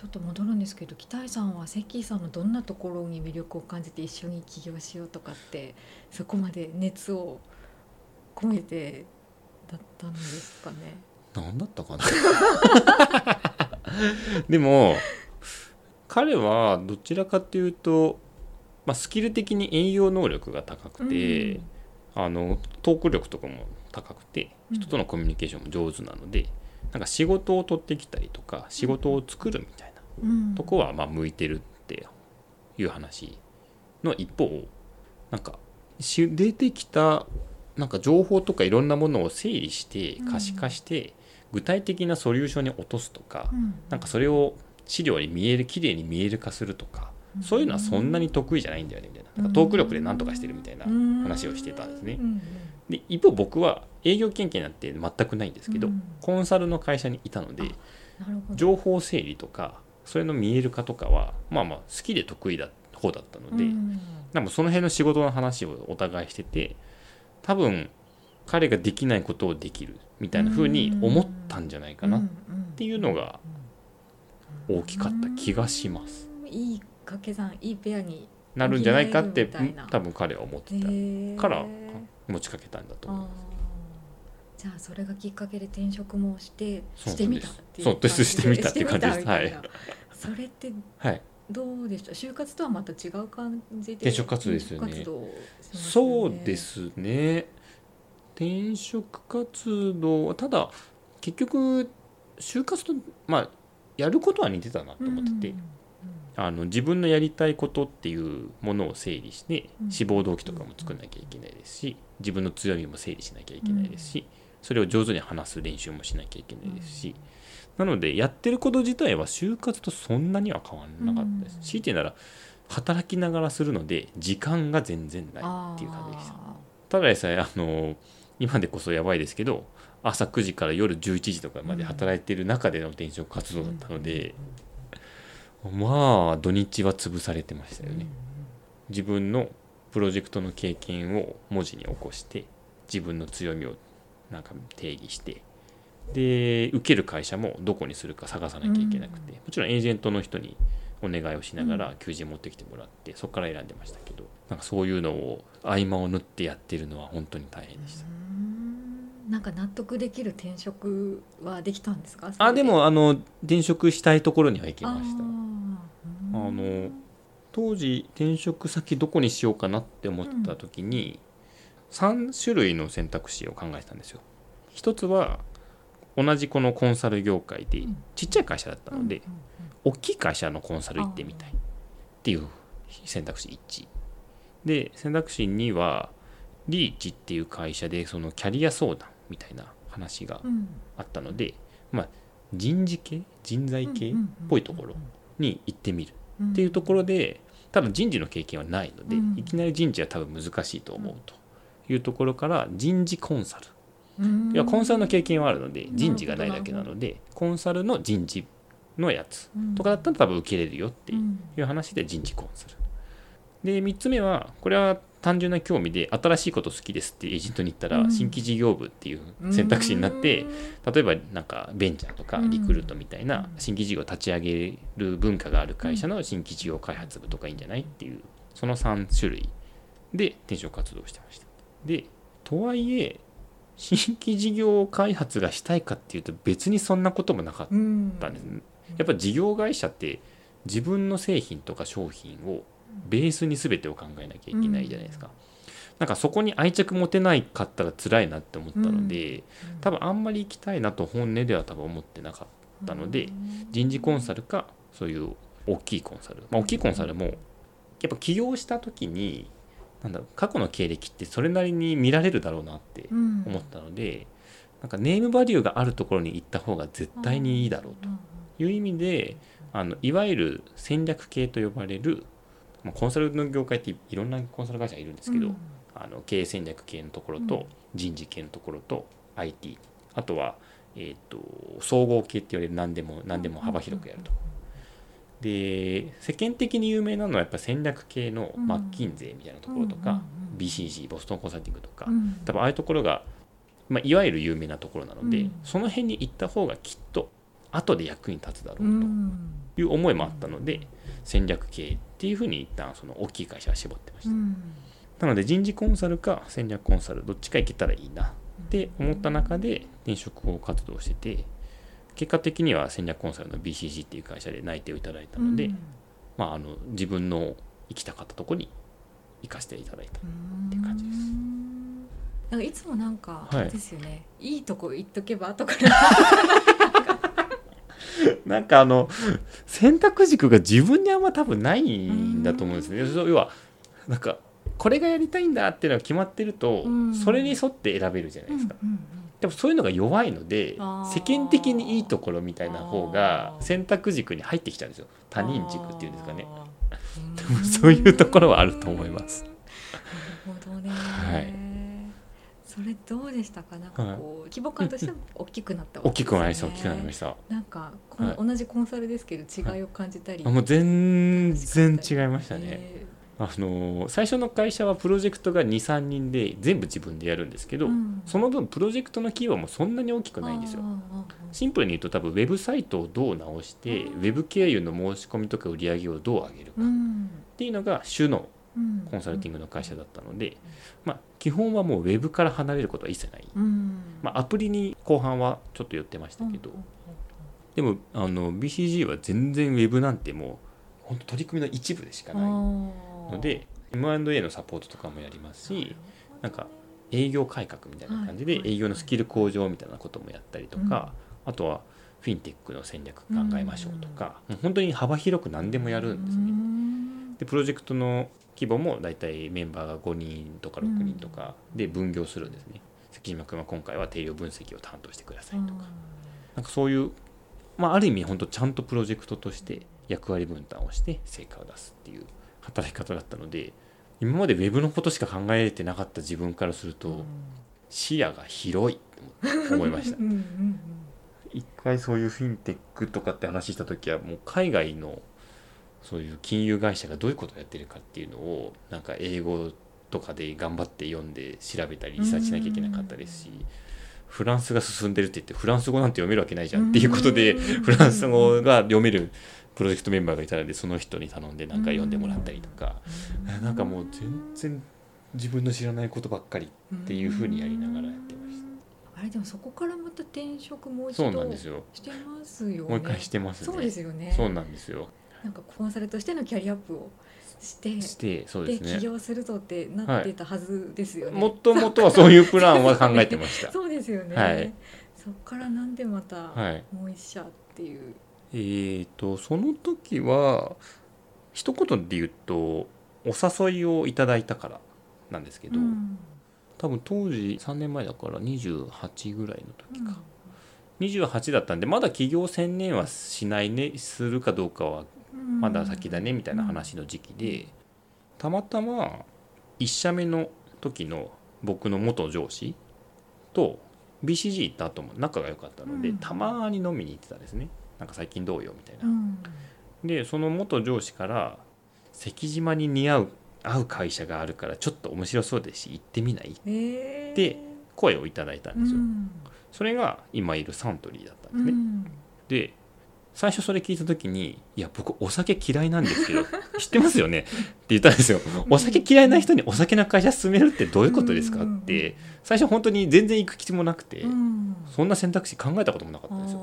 ちょっと戻るんですけど北井さんは関さんのどんなところに魅力を感じて一緒に起業しようとかってそこまで熱を込めてだったんですかね。何だったかな？でも彼はどちらかというと、まあ、スキル的に営業能力が高くて、うん。あのトーク力とかも高くてうん。人とのコミュニケーションも上手なので、なんか仕事を取ってきたりとか仕事を作るみたいなうんとこはまあ向いてるっていう話の一方なんかし出てきたなんか情報とかいろんなものを整理してうん。可視化して具体的なソリューションに落とすとかうん。なんかそれを資料に見える綺麗に見える化するとかそういうのはそんなに得意じゃないんだよねみたいな。なんかトーク力で何とかしてるみたいな話をしてたんですね。う。ん。で一方僕は営業経験なんて全くないんですけどうん。コンサルの会社にいたので情報整理とかそれの見える化とかはまあまあ好きで得意だ方だったので、うん。でもその辺の仕事の話をお互いしてて多分彼ができないことをできるみたいな風に思ったんじゃないかなっっていうのが大きかった気がします。いい掛け算いいペアになるんじゃないかって多分彼は思ってたから持ちかけたんだと思いあます。ー。じゃあそれがきっかけで転職もしてしてみたっていうそうです。してみたっていう感じです。してみたみたいそれってはい、どうでした？就活とはまた違う感じで転職活動ですよね。転職活動しますよそうねですね。転職活動ただ結局就活とまあやることは似てたなと思ってて、うんあの自分のやりたいことっていうものを整理してうん。志望動機とかも作んなきゃいけないですし自分の強みも整理しなきゃいけないですしそれを上手に話す練習もしなきゃいけないですしなのでやってること自体は就活とそんなには変わらなかったです。うん。強いて言うなら働きながらするので時間が全然ないっていう感じでした。あただでさえあの今でこそやばいですけど朝9時から夜11時とかまで働いてる中での転職活動だったので、まあ土日は潰されてましたーよね、自分のプロジェクトの経験を文字に起こして自分の強みをなん。か定義してで受ける会社もどこにするか探さなきゃいけなくて、もちろんエージェントの人にお願いをしながら求人持ってきてもらってそこから選んでましたけどなんかそういうのを合間を縫ってやってるのは本当に大変でした。うん。なんか納得できる転職はできたんですか？あで。もあの転職したいところには行きあました。ー。あの当時転職先どこにしようかなって思った時に、3種類の選択肢を考えてたんですよ。一つは同じこのコンサル業界でうん。ちっちゃい会社だったので、大きい会社のコンサル行ってみたいっていう選択肢1で選択肢2はリーチっていう会社でそのキャリア相談みたいな話がうん。あったので、まあ人事系人材系っぽいところに行ってみるっていうところでただ人事の経験はないので、うん。いきなり人事は多分難しいと思うというところから人事コンサルうん。いやコンサルの経験はあるのでうん人事がないだけなのでコンサルの人事のやつうん。とかだったら多分受けれるよってうんいう話で人事コンサル。で3つ目はこれは単純な興味で新しいこと好きですってエージェントに行ったらうん。新規事業部っていう選択肢になって例えばなんかベンチャーとかうん。リクルートみたいなうん。新規事業を立ち上げる文化がある会社の新規事業開発部とかいいんじゃないっていうその3種類で転職活動をしてました。でとはいえ新規事業開発がしたいかっていうと別にそんなこともなかっうんたんですやっぱ事業会社って自分の製品とか商品をベースに全てを考えなきゃいけないじゃないですか、なんかそこに愛着持てないかったら辛いなって思ったので、多分あんまり行きたいなと本音では多分思ってなかったので人事コンサルかそういう大きいコンサル、まあ、大きいコンサルもやっぱ起業した時になんだろう過去の経歴ってそれなりに見られるだろうなってうん。思ったので、なんかネームバリューがあるところに行った方が絶対にいいだろうという意味であのいわゆる戦略系と呼ばれる、まあ、コンサルの業界っていろんなコンサル会社がいるんですけど、うん。あの経営戦略系のところとうん。人事系のところと IT あとは、えー、と総合系って言われる何でも何でも幅広くやると。で世間的に有名なのはやっぱ戦略系のうん。マッキンゼーみたいなところとか、BCG ボストンコンサルティングとか、うん。多分ああいうところが、まあ、いわゆる有名なところなので、うん。その辺に行った方がきっと後で役に立つだろううとん。いう思いもあったので、戦略経営っていうふうに一旦その大きい会社は絞ってました、うん。なので人事コンサルか戦略コンサルどっちか行けたらいいなって思った中で転職を活動してて結果的には戦略コンサルの BCG っていう会社で内定をいただいたので、うん。まあ、あの自分の行きたかったとこに行かせていただいたっていう感じです。なんかいつもなんか、はい。ですよね。いいとこ行っとけば後から。なんかあの選択軸が自分にあんま多分ないんだと思うんですね。要はなんかこれがやりたいんだっていうのが決まってるとうん。それに沿って選べるじゃないですか。でもそういうのが弱いので世間的にいいところみたいな方が選択軸に入ってきちゃうんですよ。他人軸っていうんですかね。あでーもそういうところはあると思います。なるほどね、はい。それどうでしたか？なんかこう、規模感としても大きくなったわけ大きくなりました大きくなりましした。たなんかこの、はい。同じコンサルですけど違いを感じたり、あもう全然違いましたね。えあの最初の会社はプロジェクトが23人で全部自分でやるんですけど、ーうん。その分プロジェクトの規模もそんなに大きくないんですよ。シンプルに言うと多分ウェブサイトをどう直して、うん。ウェブ経由の申し込みとか売り上げをどう上げるかっうん。ていうのが主のうんコンサルティングの会社だったので、まあ、基本はもうウェブから離れることは一切ない、うん。まあ、アプリに後半はちょっと寄ってましたけど、うん。でもあの BCG は全然ウェブなんてもう本当取り組みの一部でしかないので M&A のサポートとかもやりますしなんか営業改革みたいな感じではい。営業のスキル向上みたいなこともやったりとか、あとはフィンテックの戦略考えましょうとか、もう本当に幅広く何でもやるんですね。ねでプロジェクトの規模も大体メンバーが5人とか6人とかで分業するんですね。関島君は今回は定量分析を担当してくださいとか、なんかそういう、まあ、ある意味本当ちゃんとプロジェクトとして役割分担をして成果を出すっていう働き方だったので今までウェブのことしか考えてなかった自分からすると視野が広いと思いました。一回そういうフィンテックとかって話した時はもう海外のそういう金融会社がどういうことをやってるかっていうのをなんか英語とかで頑張って読んで調べたりリサーチしなきゃいけなかったですしフランスが進んでるって言ってフランス語なんて読めるわけないじゃんっていうことでうん。フランス語が読めるプロジェクトメンバーがいたのでその人に頼んでなんか読んでもらったりとか。うん。なんかもう全然自分の知らないことばっかりっていうふうにやりながらやってました。あれでもそこからまた転職もう一度ですよしてますよね。もう一回してますね。そうですよね。そうなんですよ。なんかコンサルとしてのキャリアアップをしてしてそうでです起ね業するぞってなってたはずですよね、もともとはそういうプランは考えてました。そうですよね、はい。そっからなんでまたはい。もう一社っていう、えー、とその時は一言で言うとお誘いをいただいたからなんですけど、うん。多分当時3年前だから28ぐらいの時か、28だったんでまだ企業専念はしないねするかどうかはうん。まだ先だねみたいな話の時期で、たまたま1社目の時の僕の元上司と BCG 行った後も仲が良かったので、うん。たまに飲みに行ってたんですねなんか最近どうよみたいなう。んでその元上司から「関島に似合う合う会社があるからちょっと面白そうですし行ってみない?」えー、で声をいただいたんですよ。うんそれが今いるサントリーだったんですね。うんで最初それ聞いた時に「いや僕お酒嫌いなんですけど 知ってますよね?」って言ったんですよ。お酒嫌いな人にお酒の会社進めるってどういうことですか？って最初本当に全然行く気もなくてうんそんな選択肢考えたこともなかったんですよ。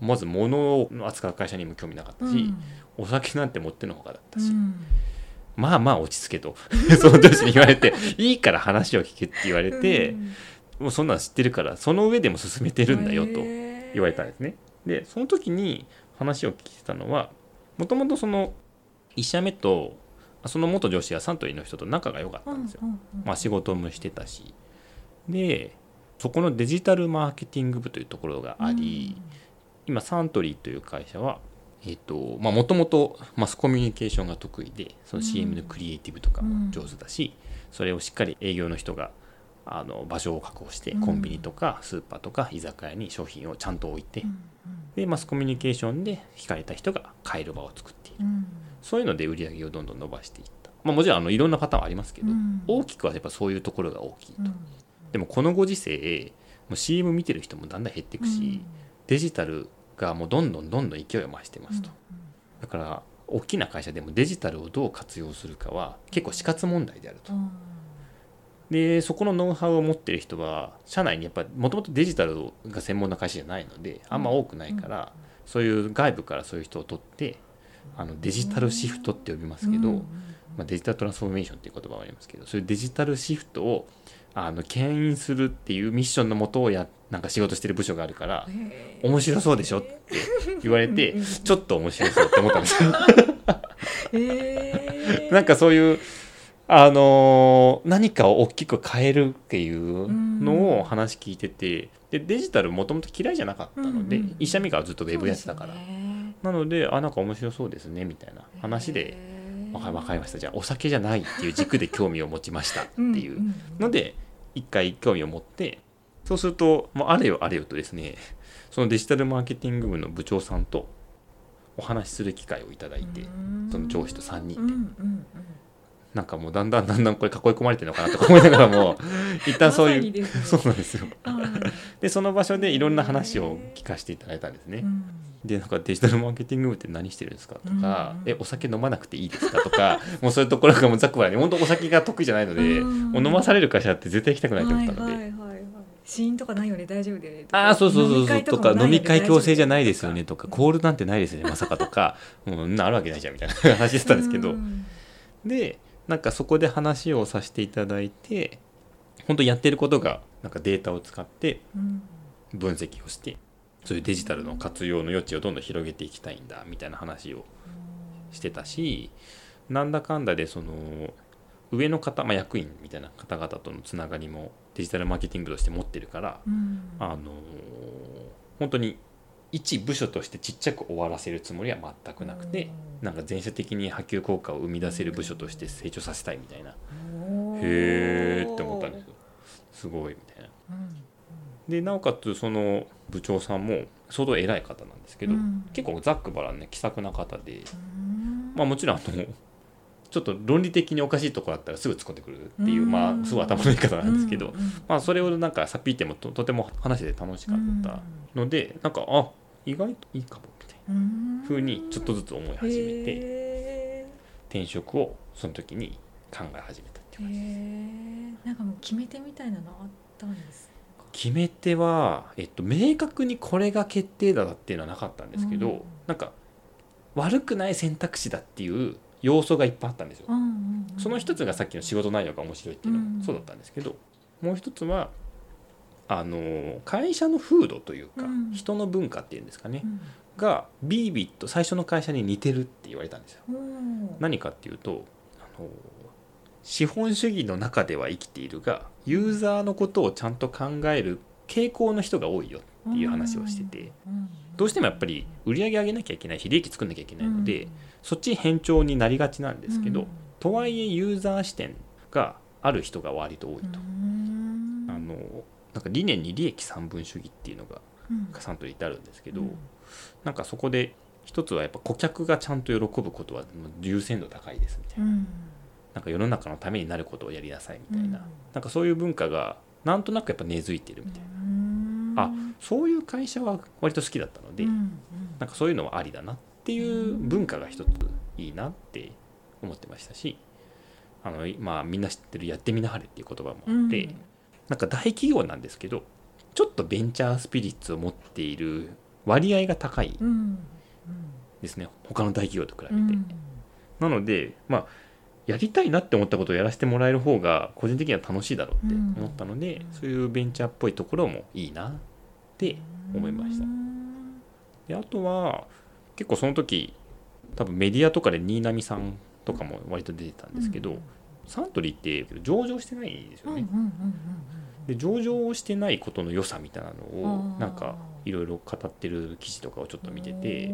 あまず物を扱う会社にも興味なかったし、お酒なんて持ってのほかだったし、うん。まあまあ落ち着けと。その上司に言われて いいから話を聞けって言われて、うん。もうそんなの知ってるからその上でも進めてるんだよと言われたんですね。でその時に話を聞いてたのはもともとその1社目とその元上司がサントリーの人と仲が良かったんですよ。うんうんうんまあ、仕事もしてたし。でそこのデジタルマーケティング部というところがあり、今サントリーという会社はえっとまあもともとマスコミュニケーションが得意でその CM のクリエイティブとかも上手だし、それをしっかり営業の人があの場所を確保してうん。コンビニとかスーパーとか居酒屋に商品をちゃんと置いて、うんでマスコミュニケーションで惹かれた人が買える場を作っている、うん。そういうので売り上げをどんどん伸ばしていった、まあ、もちろんあのいろんなパターンはありますけど、うん。大きくはやっぱそういうところが大きいと、うん。でもこのご時世もう CM 見てる人もだんだん減っていくし、デジタルがもうどんどんどんどん勢いを増してますと、だから大きな会社でもデジタルをどう活用するかは結構死活問題であると。でそこのノウハウを持ってる人は社内にやっぱもともとデジタルが専門な会社じゃないのであんま多くないから、そういう外部からそういう人を取ってあのデジタルシフトって呼びますけど、まあ、デジタルトランスフォーメーションっていう言葉がありますけどそういうデジタルシフトをあの牽引するっていうミッションのもとをやなんか仕事してる部署があるから面白そうでしょって言われてちょっと面白そうって思ったんですよ。え。ー、なんかそういうあのー何かを大きく変えるっていうのを話聞いててでデジタルもともと嫌いじゃなかったので、うんうん医者美がずっとウェブやってたから、ね。なのであなんか面白そうですねみたいな話で「わかわかりました。じゃあお酒じゃないっていう軸で興味を持ちました」っていう。ので一回興味を持ってそうするともうあれよあれよとですねそのデジタルマーケティング部の部長さんとお話しする機会をいただいて、その上司と3人で、うんうんうん。なんかもうだんだんだんだんこれ囲い込まれてるのかなとか思いながらも 一旦そういう、そうなんですよ。はいでその場所でいろんな話を聞かせていただいたんですね、うん。でなんかデジタルマーケティング部って何してるんですかとか、うん。えお酒飲まなくていいですかとかもうそういうところがもうざっくばらんに本当お酒が得意じゃないので、うん。もう飲まされる会社って絶対行きたくないと思ったので、はいはいはいはい死因とかないよね大丈夫だよねああそうそうそうそう。とか飲み会強制じゃないですよねねとか。コールなんてないですよねまさかとか。もうそんなあるわけないじゃんみたいな。話してたんですけど、うん。でなんかそこで話をさせていただいて本当やってることがなんかデータを使ってうん。分析をしてそういうデジタルの活用の余地をどんどん広げていきたいんだみたいな話をしてたしなんだかんだでその上の方、まあ、役員みたいな方々とのつながりもデジタルマーケティングとして持ってるから、うん。あの本当に一部署としてちっちゃく終わらせるつもりは全くなくて、なんか全社的に波及効果を生み出せる部署として成長させたいみたいな、へーって思ったんですよ。すごいみたいな。うん。でなおかつその部長さんも相当偉い方なんですけど、うん。結構ざっくばらんね気さくな方で、うん。まあ、もちろんあのちょっと論理的におかしいところあったらすぐ突っ込んでくるっていう、うん。まあすごい頭のいい方なんですけど、まあ、それをなんかさっぴいてもととても話してて楽しかったので、なんかあ意外といいかもみたいうん。な風にちょっとずつ思い始めてへ転職をその時に考え始めたっていうー感じです。なんかもう決め手みたいなのあったんですか？決め手は、えっと、明確にこれが決定打だっていうのはなかったんですけど、うん。なんか悪くない選択肢だっていう要素がいっぱいあったんですよ。うんうんうん。その一つがさっきの仕事内容が面白いっていうのうんもそうだったんですけど、もう一つはあの会社の風土というか、うん。人の文化っていうんですかね、うん。がビービッと最初の会社に似てるって言われたんですよ。うん何かっていうとあの資本主義の中では生きているがユーザーのことをちゃんと考える傾向の人が多いよっていう話をしてて、うん。どうしてもやっぱり売り上げ上げなきゃいけないし利益作んなきゃいけないので、うん。そっち偏重になりがちなんですけど、うん。とはいえユーザー視点がある人が割と多いと。うん。あのなんか理念に利益三分主義っていうのがうん。サントリーってあるんですけど、うん。なんかそこで一つはやっぱ顧客がちゃんと喜ぶことは優先度高いですみたいな,、うん。なんか世の中のためになることをやりなさいみたいな、うん。なんかそういう文化がなんとなくやっぱ根付いてるみたいな、うんあそういう会社は割と好きだったので、うんなんかそういうのはありだなっていう文化が一ついいなって思ってましたしあのまあみんな知ってる「やってみなはれ」っていう言葉もあって、うん。なんか大企業なんですけどちょっとベンチャースピリッツを持っている割合が高いうん。ですね他の大企業と比べて、うん。なのでまあやりたいなって思ったことをやらせてもらえる方が個人的には楽しいだろうって思ったので、うんそういうベンチャーっぽいところもいいなって思いました。うんであとは結構その時多分メディアとかで新浪さんとかも割と出てたんですけど、サントリーって上場してないですよね、うんうんうんで上場してないことの良さみたいなのをなんかいろいろ語ってる記事とかをちょっと見ててや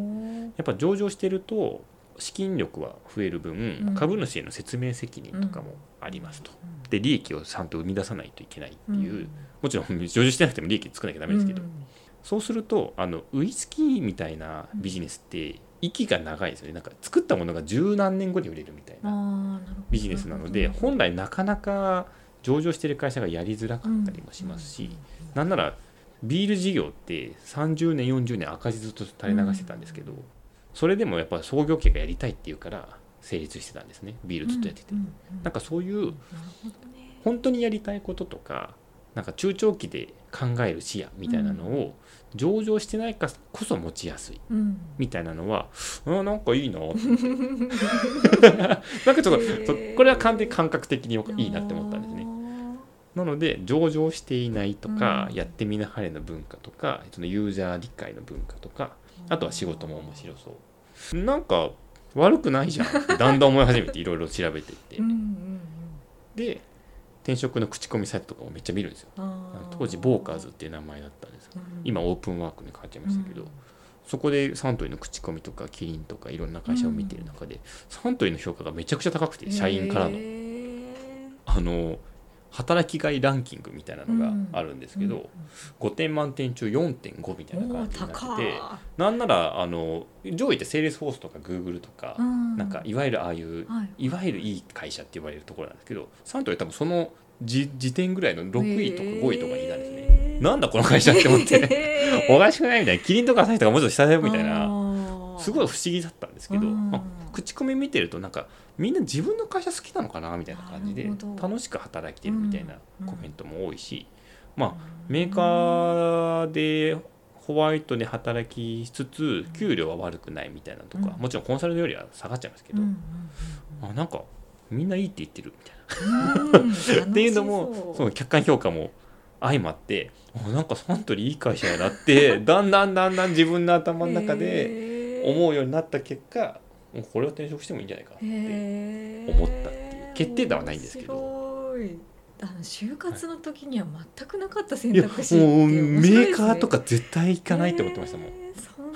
っぱ上場してると資金力は増える分、うん。株主への説明責任とかもありますと。うん。で利益をちゃんと生み出さないといけないっていう、うん。もちろん上場してなくても利益作らなきゃダメですけど、うんそうするとあのウイスキーみたいなビジネスって息が長いですよね。なんか作ったものが十何年後に売れるみたいなビジネスなので本来なかなか上場してる会社がやりづらかったりもしますし、なんならビール事業って30年40年赤字ずっと垂れ流してたんですけど、それでもやっぱ創業家がやりたいっていうから成立してたんですね。ビールずっとやってて、うんうんなんかそういう本当にやりたいこととかなんか中長期で考える視野みたいなのを上場してないからこそ持ちやすい。うん。みたいなのはあなんかいいな。っ てなんかちょっとこれは完全に感覚的にいいなって思ったんですね。なので上場していないとか、うん。やってみなはれの文化とかそのユーザー理解の文化とかあとは仕事も面白そうなんか悪くないじゃんってだんだん思い始めていろいろ調べていって、で転職の口コミサイトとかもめっちゃ見るんですよ。あ当時 Vorkers っていう名前だったんですうん今 OpenWork に変わっちゃいましたけど、うん。そこでサントリーの口コミとかキリンとかいろんな会社を見てる中で、サントリーの評価がめちゃくちゃ高くて社員からの。へー。あの働きがいランキングみたいなのがあるんですけど、うん。5点満点中4.5みたいな感じにな高っててなんならあの上位ってセールスフォースとかグーグルとか、うん。なんかいわゆるああいうはい。いわゆるいい会社って言われるところなんですけどサントリー多分その時時点ぐらいの6位とか5位とかにいたんですね。へー。なんだこの会社って思って。おかしくないみたいな。キリンとか朝日とかもうちょっと下だよみたいあなーすごい不思議だったんですけど、うん。まあ口コミ見てるとなんかみんな自分の会社好きなのかなみたいな感じで楽しく働いてるみたいなうんコメントも多いし、まあメーカーでホワイトで働きつつ給料は悪くないみたいなとか、うん。もちろんコンサルよりは下がっちゃいますけど、あなんかみんないいって言ってるみたいな。っていうのもそう。客観評価も相まってあなんかサントリーいい会社やなってだんだんだんだん自分の頭の中で思うようになった結果もうこれは転職してもいいんじゃないかなって思ったっていう決定打はないんですけど。あの就活の時には全くなかった選択肢ってもうメーカーとか絶対行かないって思ってましたもん、そん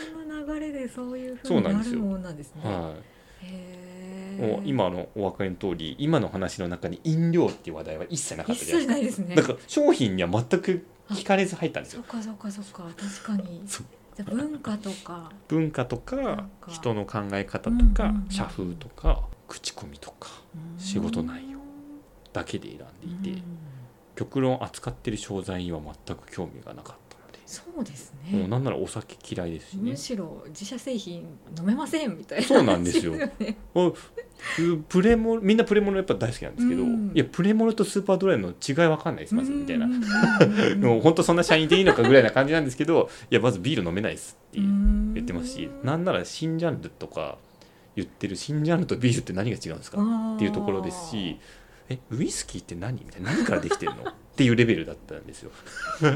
な流れでそういうふそうになるもんなんですね。はい、もう今のお分かりの通り今の話の中に飲料っていう話題は一切なかっ一たじゃないですか。だから商品には全く聞かれず入ったんですよ。そっかそっかそっか。確かに文化とか。文化とかか。人の考え方とか、社風とか口コミとか仕事内容だけで選んでいて、うん極論扱ってる商材には全く興味がなかったので、そうですもうねなんならお酒嫌いですしね。むしろ自社製品飲めませんみたいなそうなんですよプレモルみんなプレモルやっぱ大好きなんですけど、うん。いやプレモルとスーパードライの違いわかんないですまずみたいな、うん。もう本当そんな社員でいいのかぐらいな感じなんですけど いやまずビール飲めないですって言ってますしなんなら新ジャンルとか言ってる新ジャンルとビールって何が違うんですかっていうところですしえウイスキーって何？みたいな。何からできてるの？っていうレベルだったんですよ。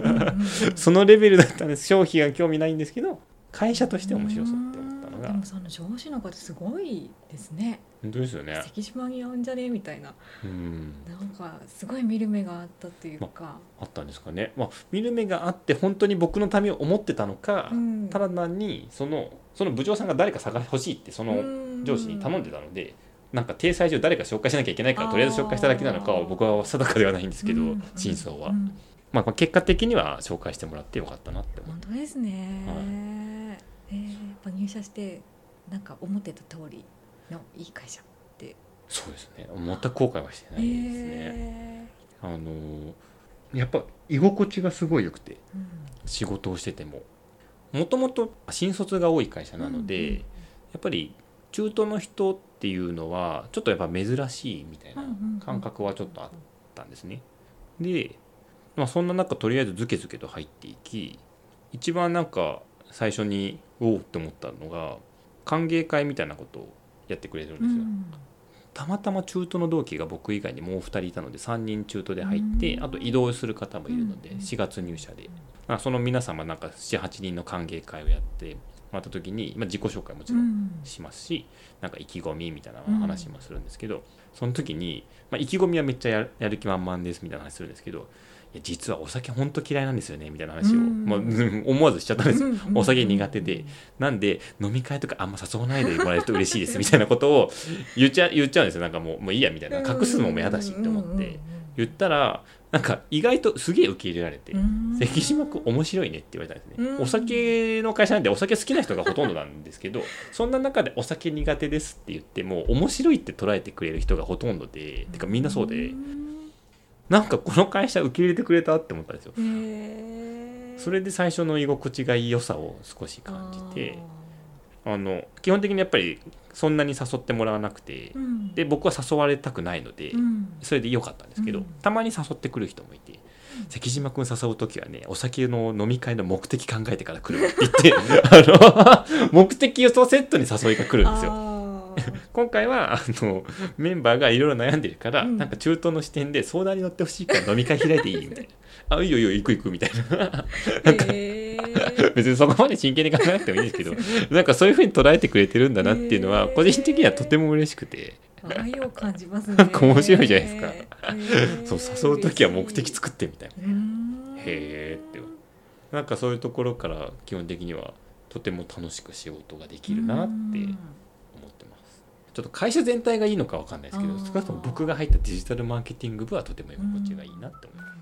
そのレベルだったんです。商品は興味ないんですけど会社として面白そうって思ったのがでもその上司の方すごいですね。本当ですよね。関島にあんじゃねみたいな。うん。なんかすごい見る目があったっていうか、あったんですかね。まあ見る目があって本当に僕のためを思ってたのか、うん。ただ単にそのその部長さんが誰か探してほしいってそのうん上司に頼んでたので、なんか体裁上誰か紹介しなきゃいけないからとりあえず紹介しただけなのかは僕は定かではないんですけど、うん。真相は、まあ結果的には紹介してもらってよかったなって思本当ですね、はいえーやっぱ入社してなんか思ってた通りのいい会社って。そうですね。全く後悔はしてないですね、えあのーやっぱ居心地がすごい良くてーうん。仕事をしてても。もともと新卒が多い会社なので、うんうんやっぱり中途の人っていうのはちょっとやっぱ珍しいみたいな感覚はちょっとあったんですね。で、まあ、そんな中とりあえずズケズケと入っていき一番なんか最初におおって思ったのが歓迎会みたいなことをやってくれるんですよ。うん。たまたま中途の同期が僕以外にもう2人いたので3人中途で入ってうん。あと移動する方もいるのでうん。4月入社で。まあその皆様なんか78人の歓迎会をやってもらった時に、まあ、自己紹介もちろんしますしなんか意気込みみたいな話もするんですけどその時に、まあ、意気込みはめっちゃやる気満々ですみたいな話するんですけどいや実はお酒ほんと嫌いなんですよねみたいな話を、うん。まあ、う ん思わずしちゃったんですお酒苦手で。なんで飲み会とかあんま誘わないでもらえると嬉しいです みたいなことを言っちゃ言っちゃうんですよ。なんかもうもういいやみたいな。隠すのも嫌だしって思って。言ったらなんか意外とすげえ受け入れられて「関島君面白いね」って言われたんですね。うん。お酒の会社なんでお酒好きな人がほとんどなんですけどそんな中でお酒苦手ですって言っても面白いって捉えてくれる人がほとんどでてかみんなそうでんなんかこの会社受け入れてくれたって思ったんですよ。へそれで最初の居心地がいい良さを少し感じてあの基本的にやっぱりそんなに誘ってもらわなくて、うん。で僕は誘われたくないので、うん。それで良かったんですけど、うん。たまに誘ってくる人もいて「関島君誘う時はねお酒の飲み会の目的考えてから来るわ」って言って あの目的とセットに誘いが来るんですよ。今回はあのメンバーがいろいろ悩んでるから、うん。なんか中東の視点で相談に乗ってほしいから飲み会開いていいみたいな「あいいよいいよ行く行く」みたいな。へー。別にそこまで真剣に考えなくてもいいんですけど なんかそういうふうに捉えてくれてるんだなっていうのはへー。個人的にはとても嬉しくて。愛を感じますね。なんか面白いじゃないですか。へー。そう誘う時は目的作ってみたいな。へえって。なんかそういうところから基本的にはとても楽しく仕事ができるなってちょっと会社全体がいいのかわかんないですけど少なくとも僕が入ったデジタルマーケティング部はとても居心地がいいなって思います。うん